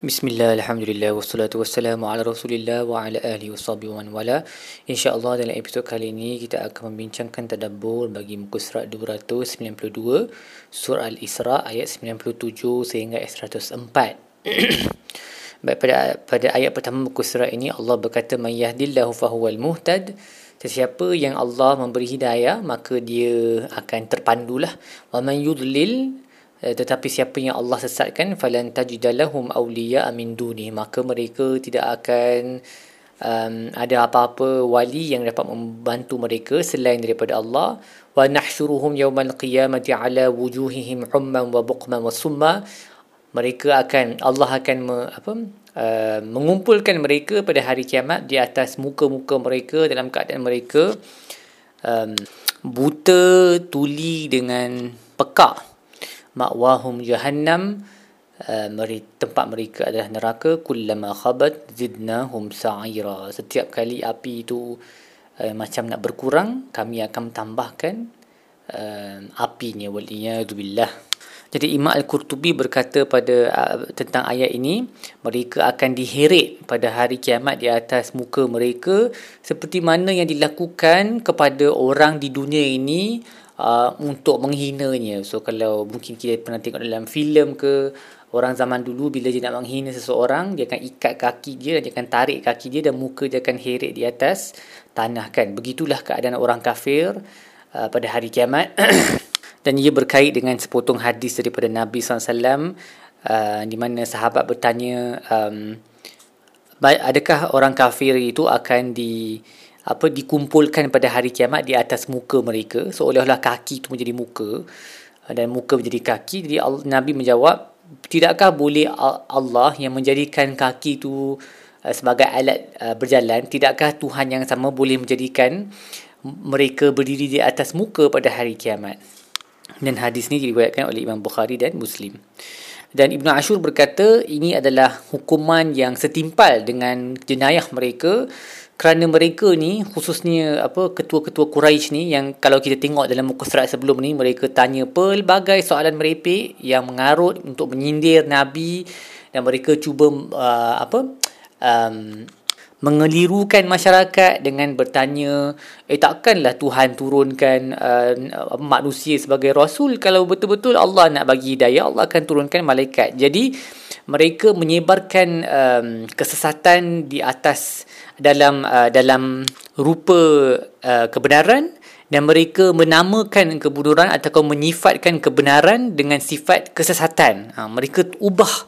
Bismillah, Alhamdulillah, wassalatu wassalamu ala rasulillah wa ala ahli wa sahbihi wa wala. InsyaAllah dalam episod kali ini kita akan membincangkan tadabbur bagi muka surat 292 Surah Al-Isra ayat 97 sehingga ayat 104 Baik, pada, pada ayat pertama muka surat ini Allah berkata Man yahdillahu fahuwal muhtad Sesiapa yang Allah memberi hidayah maka dia akan terpandulah. Wa man yudlil tetapi siapa yang Allah sesatkan falan tajidalahum awliya min duni. Maka mereka tidak akan um, ada apa-apa wali yang dapat membantu mereka selain daripada Allah. Wa nahsyuruhum yawmal qiyamati ala wujuhihim umman wa buqman wa summa. Mereka akan Allah akan me, apa uh, mengumpulkan mereka pada hari kiamat di atas muka-muka mereka dalam keadaan mereka um, buta tuli dengan pekak ma'wahum jahannam uh, tempat mereka adalah neraka kullama khabat zidnahum sa'ira. Setiap kali api itu uh, macam nak berkurang kami akan tambahkan uh, apinya. Waliyadzubillah. Jadi Imam Al-Qurtubi berkata pada uh, tentang ayat ini mereka akan diheret pada hari kiamat di atas muka mereka seperti mana yang dilakukan kepada orang di dunia ini uh, untuk menghinanya. So kalau mungkin kita pernah tengok dalam filem ke orang zaman dulu bila dia nak menghina seseorang dia akan ikat kaki dia dan dia akan tarik kaki dia dan muka dia akan heret di atas tanah kan. Begitulah keadaan orang kafir uh, pada hari kiamat. dan ia berkait dengan sepotong hadis daripada Nabi SAW uh, di mana sahabat bertanya um, adakah orang kafir itu akan di apa dikumpulkan pada hari kiamat di atas muka mereka. Seolah-olah kaki itu menjadi muka. Uh, dan muka menjadi kaki. Jadi Nabi menjawab tidakkah boleh Allah yang menjadikan kaki itu uh, sebagai alat uh, berjalan? Tidakkah Tuhan yang sama boleh menjadikan mereka berdiri di atas muka pada hari kiamat? Dan hadis ini diriwayatkan oleh Imam Bukhari dan Muslim dan Ibn Ashur berkata ini adalah hukuman yang setimpal dengan jenayah mereka. Kerana mereka ni khususnya apa ketua-ketua Quraisy ni yang kalau kita tengok dalam muka surat sebelum ni mereka tanya pelbagai soalan merepek yang mengarut untuk menyindir nabi. Dan mereka cuba uh, apa um, mengelirukan masyarakat dengan bertanya eh takkanlah Tuhan turunkan uh, manusia sebagai rasul? Kalau betul-betul Allah nak bagi hidayah Allah akan turunkan malaikat. Jadi mereka menyebarkan um, kesesatan di atas dalam uh, dalam rupa uh, kebenaran dan mereka menamakan kebodohan atau menyifatkan kebenaran dengan sifat kesesatan. Ha, mereka ubah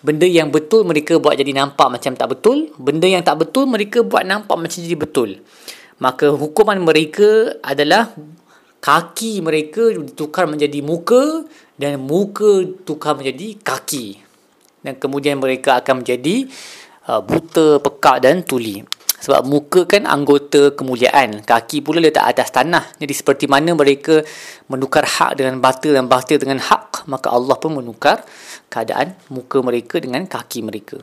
benda yang betul mereka buat jadi nampak macam tak betul benda yang tak betul mereka buat nampak macam jadi betul. Maka hukuman mereka adalah kaki mereka ditukar menjadi muka dan muka tukar menjadi kaki. Dan kemudian mereka akan menjadi uh, buta, pekak dan tuli sebab muka kan anggota kemuliaan. Kaki pula letak atas tanah. Jadi seperti mana mereka menukar hak dengan batil dan batil dengan hak maka Allah pun menukar keadaan muka mereka dengan kaki mereka.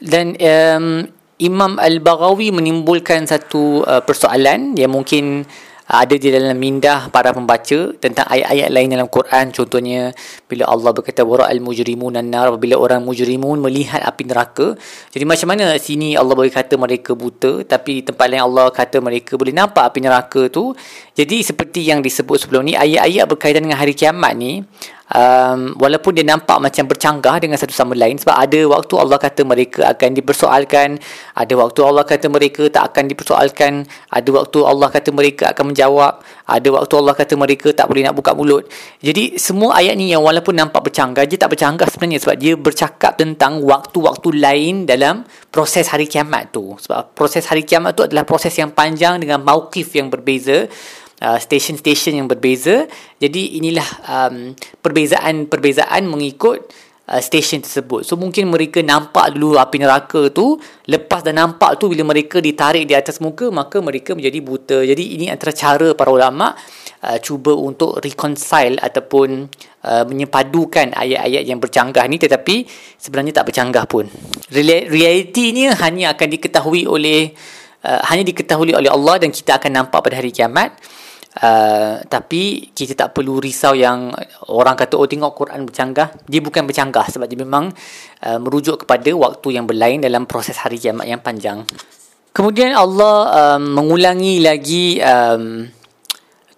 Dan um, Imam Al-Baghawi menimbulkan satu uh, persoalan yang mungkin ada di dalam mindah para pembaca tentang ayat-ayat lain dalam Quran. Contohnya bila Allah berkata wara al mujrimun an-nar bila orang mujrimun melihat api neraka. Jadi macam mana sini Allah boleh kata mereka buta tapi tempat lain Allah kata mereka boleh nampak api neraka tu? Jadi seperti yang disebut sebelum ni ayat-ayat berkaitan dengan hari kiamat ni um, walaupun dia nampak macam bercanggah dengan satu sama lain sebab ada waktu Allah kata mereka akan dipersoalkan ada waktu Allah kata mereka tak akan dipersoalkan ada waktu Allah kata mereka akan menjawab ada waktu Allah kata mereka tak boleh nak buka mulut. Jadi semua ayat ni yang walaupun nampak bercanggah dia tak bercanggah sebenarnya sebab dia bercakap tentang waktu-waktu lain dalam proses hari kiamat tu. Sebab proses hari kiamat tu adalah proses yang panjang dengan mauqif yang berbeza uh, stesen-stesen yang berbeza. Jadi inilah um, perbezaan-perbezaan mengikut uh, stesen tersebut. So mungkin mereka nampak dulu api neraka tu, lepas dah nampak tu bila mereka ditarik di atas muka, maka mereka menjadi buta. Jadi ini antara cara para ulama uh, cuba untuk reconcile ataupun uh, menyepadukan ayat-ayat yang bercanggah ni tetapi sebenarnya tak bercanggah pun. Realiti ni hanya akan diketahui oleh uh, hanya diketahui oleh Allah dan kita akan nampak pada hari kiamat Uh, tapi kita tak perlu risau yang orang kata oh tengok Quran bercanggah. Dia bukan bercanggah sebab dia memang uh, merujuk kepada waktu yang berlain dalam proses hari kiamat yang panjang. Kemudian Allah um, mengulangi lagi um,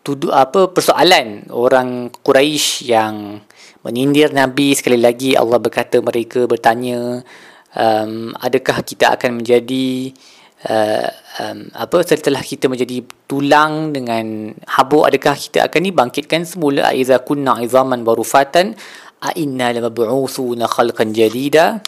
tuduh apa persoalan orang Quraisy yang menyindir Nabi. Sekali lagi Allah berkata mereka bertanya um, adakah kita akan menjadi um, apa setelah kita menjadi tulang dengan habuk adakah kita akan dibangkitkan semula aiza kunna izaman barufatan? A inna lamab'uthuna khalqan jadida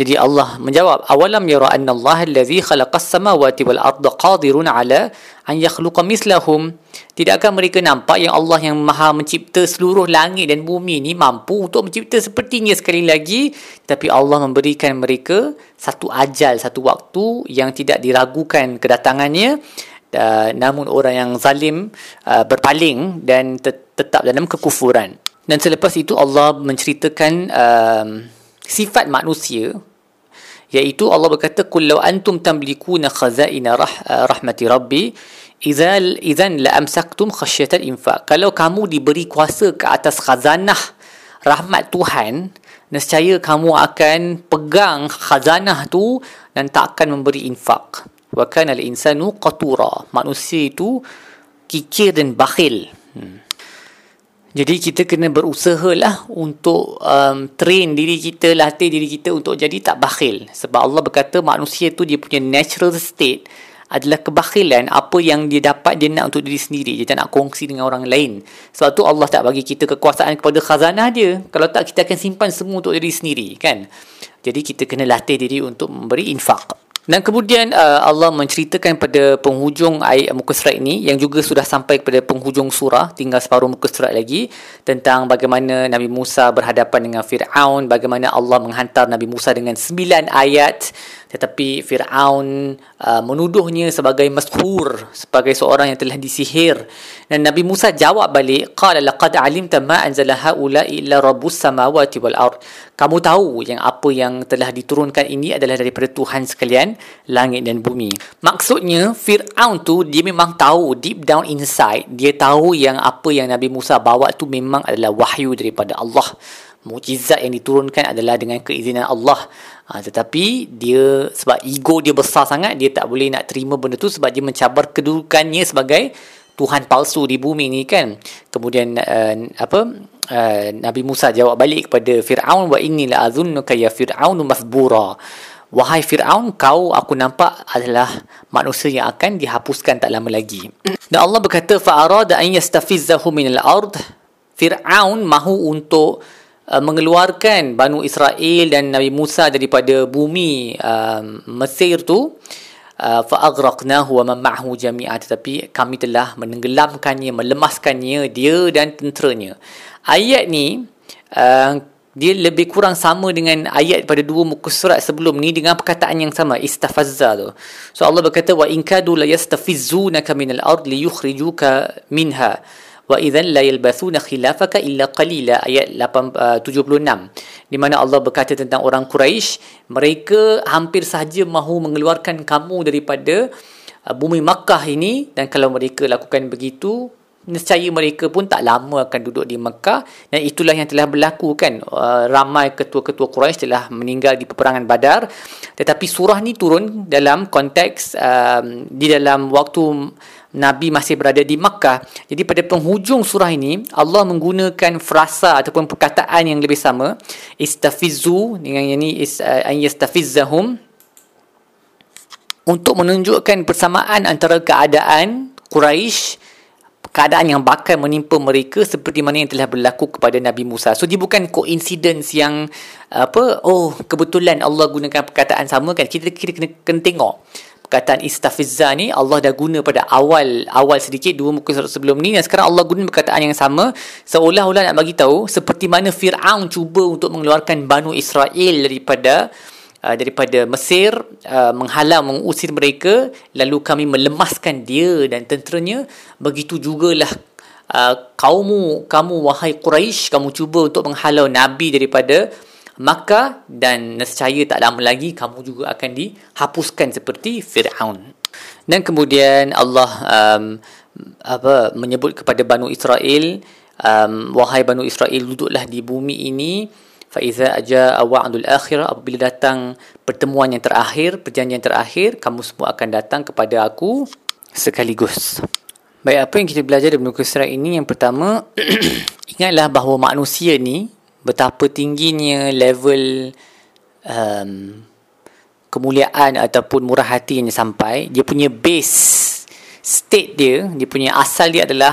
jadi Allah menjawab awalam yara anna Allah allazi khalaqas samawati wal arda qadirun ala an yakhluqa mislahum? Tidakkah mereka nampak yang Allah yang maha mencipta seluruh langit dan bumi ni mampu untuk mencipta sepertinya sekali lagi tapi Allah memberikan mereka satu ajal satu waktu yang tidak diragukan kedatangannya. Uh, namun orang yang zalim uh, berpaling dan tetap dalam kekufuran. Dan selepas itu Allah menceritakan um, sifat manusia iaitu Allah berkata kullu antum tamlikuna khazaina rah, uh, rahmati rabbi idzal idzan la amsaktum khasyatal infaq. Kalau kamu diberi kuasa ke atas khazanah rahmat Tuhan nescaya kamu akan pegang khazanah tu dan tak akan memberi infak wa kana al insanu qatura. Manusia itu kikir dan bakhil. Hmm. Jadi kita kena berusaha lah untuk um, train diri kita, latih diri kita untuk jadi tak bakhil. Sebab Allah berkata manusia tu dia punya natural state adalah kebakhilan. Apa yang dia dapat dia nak untuk diri sendiri. Dia tak nak kongsi dengan orang lain. Sebab tu Allah tak bagi kita kekuasaan kepada khazanah dia. Kalau tak kita akan simpan semua untuk diri sendiri kan. Jadi kita kena latih diri untuk memberi infak. Dan kemudian uh, Allah menceritakan pada penghujung ayat muka surat ini yang juga sudah sampai kepada penghujung surah tinggal separuh muka surat lagi tentang bagaimana Nabi Musa berhadapan dengan Fir'aun bagaimana Allah menghantar Nabi Musa dengan sembilan ayat. Tetapi Fir'aun uh, menuduhnya sebagai mashur sebagai seorang yang telah disihir. Dan Nabi Musa jawab balik qala laqad alimta ma anzala haula illa rabbus samawati wal ard. Kamu tahu yang apa yang telah diturunkan ini adalah daripada Tuhan sekalian langit dan bumi. Maksudnya Fir'aun tu dia memang tahu deep down inside dia tahu yang apa yang Nabi Musa bawa tu memang adalah wahyu daripada Allah. Mukjizat yang diturunkan adalah dengan keizinan Allah. Ha, tetapi dia sebab ego dia besar sangat dia tak boleh nak terima benda tu sebab dia mencabar kedudukannya sebagai Tuhan palsu di bumi ni kan? Kemudian uh, apa uh, Nabi Musa jawab balik kepada Fir'aun wa inni la azunnuka ya Fir'aun masbura wahai Fir'aun kau aku nampak adalah manusia yang akan dihapuskan tak lama lagi. Dan Allah berkata arada an yastafizzahu min al-ard Fir'aun mahu untuk Uh, mengeluarkan Banu Israel dan Nabi Musa daripada bumi uh, Mesir tu. Wa man ma'ahu jami'a. Tetapi kami telah menenggelamkannya melemaskannya dia dan tenteranya. Ayat ni uh, dia lebih kurang sama dengan ayat pada dua muka surat sebelum ni dengan perkataan yang sama istafazza tu. So Allah berkata wa in kadu la yastafizunaka minal ard liyukhrijuka minha. Wa idzan la yalbathuna khilafaka illa qalila. Ayat 8, uh, 76 di mana Allah berkata tentang orang Quraisy mereka hampir sahaja mahu mengeluarkan kamu daripada uh, bumi Makkah ini. Dan kalau mereka lakukan begitu nescaya mereka pun tak lama akan duduk di Mekah dan itulah yang telah berlaku kan? Uh, ramai ketua-ketua Quraisy telah meninggal di peperangan Badar. Tetapi surah ni turun dalam konteks um, di dalam waktu Nabi masih berada di Mekah. Jadi pada penghujung surah ini Allah menggunakan frasa ataupun perkataan yang lebih sama istafizu dengan yang ni is uh, yastafizzahum untuk menunjukkan persamaan antara keadaan Quraisy keadaan yang bakal menimpa mereka seperti mana yang telah berlaku kepada Nabi Musa. So dia bukan coincidence yang apa oh kebetulan Allah gunakan perkataan sama kan. Kita kita kena, kena tengok. Perkataan istafizza ni Allah dah guna pada awal awal sedikit dua muka surat sebelum ni. Dan sekarang Allah guna perkataan yang sama. Seolah-olah nak bagi tahu seperti mana Firaun cuba untuk mengeluarkan Banu Israel daripada uh, daripada Mesir uh, menghalang mengusir mereka lalu kami melemaskan dia dan tenteranya. Begitu jugalah uh, kaummu kamu wahai Quraisy kamu cuba untuk menghalau nabi daripada Makkah dan nescaya tak lama lagi kamu juga akan dihapuskan seperti Firaun. Dan kemudian Allah um, apa menyebut kepada Banu Israel um, wahai Banu Israel duduklah di bumi ini faiza aja wa'dul akhirah apabila datang pertemuan yang terakhir perjanjian terakhir kamu semua akan datang kepada aku sekaligus. Baik apa yang kita belajar dari buku surat ini? Yang pertama ingatlah bahawa manusia ni betapa tingginya level um, kemuliaan ataupun murah hati yang dia sampai dia punya base state dia dia punya asal dia adalah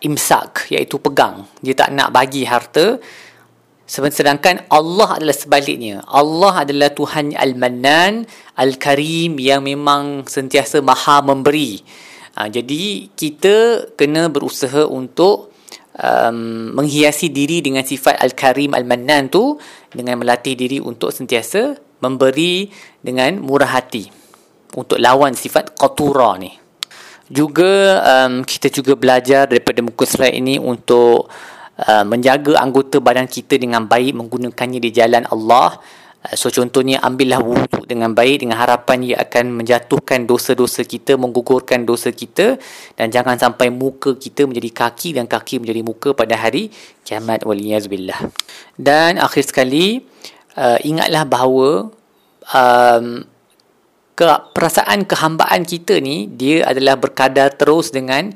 imsak iaitu pegang. Dia tak nak bagi harta sedangkan Allah adalah sebaliknya. Allah adalah Tuhan Al-Mannan Al-Karim yang memang sentiasa maha memberi. Ha, jadi kita kena berusaha untuk um, menghiasi diri dengan sifat Al-Karim Al-Mannan tu dengan melatih diri untuk sentiasa memberi dengan murah hati untuk lawan sifat qatura ni. Juga um, kita juga belajar daripada muka surat ini untuk uh, menjaga anggota badan kita dengan baik menggunakannya di jalan Allah. Uh, so contohnya ambillah wuduk dengan baik dengan harapan ia akan menjatuhkan dosa-dosa kita, menggugurkan dosa kita dan jangan sampai muka kita menjadi kaki dan kaki menjadi muka pada hari kiamat waliyazbillah. Dan akhir sekali uh, ingatlah bahawa um, ke perasaan kehambaan kita ni dia adalah berkadar terus dengan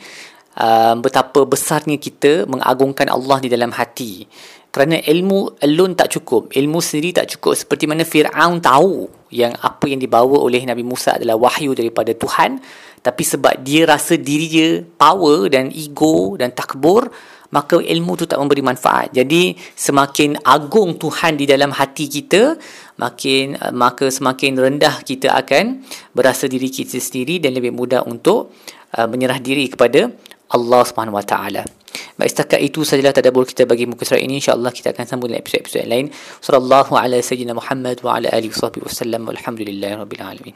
uh, betapa besarnya kita mengagungkan Allah di dalam hati. Kerana ilmu alone tak cukup. Ilmu sendiri tak cukup. Seperti mana Fir'aun tahu yang apa yang dibawa oleh Nabi Musa adalah wahyu daripada Tuhan. Tapi sebab dia rasa diri dia power dan ego dan takbur maka ilmu tu tak memberi manfaat. Jadi semakin agung Tuhan di dalam hati kita, makin maka semakin rendah kita akan berasa diri kita sendiri dan lebih mudah untuk uh, menyerah diri kepada Allah Subhanahu Wa Taala. Baik setakat itu sajalah tadabbur kita bagi muka surat ini insya-Allah kita akan sambung dalam episod-episod lain. Sallallahu alaihi wasallam Muhammad wa ala alihi wasallam walhamdulillahirabbil alamin.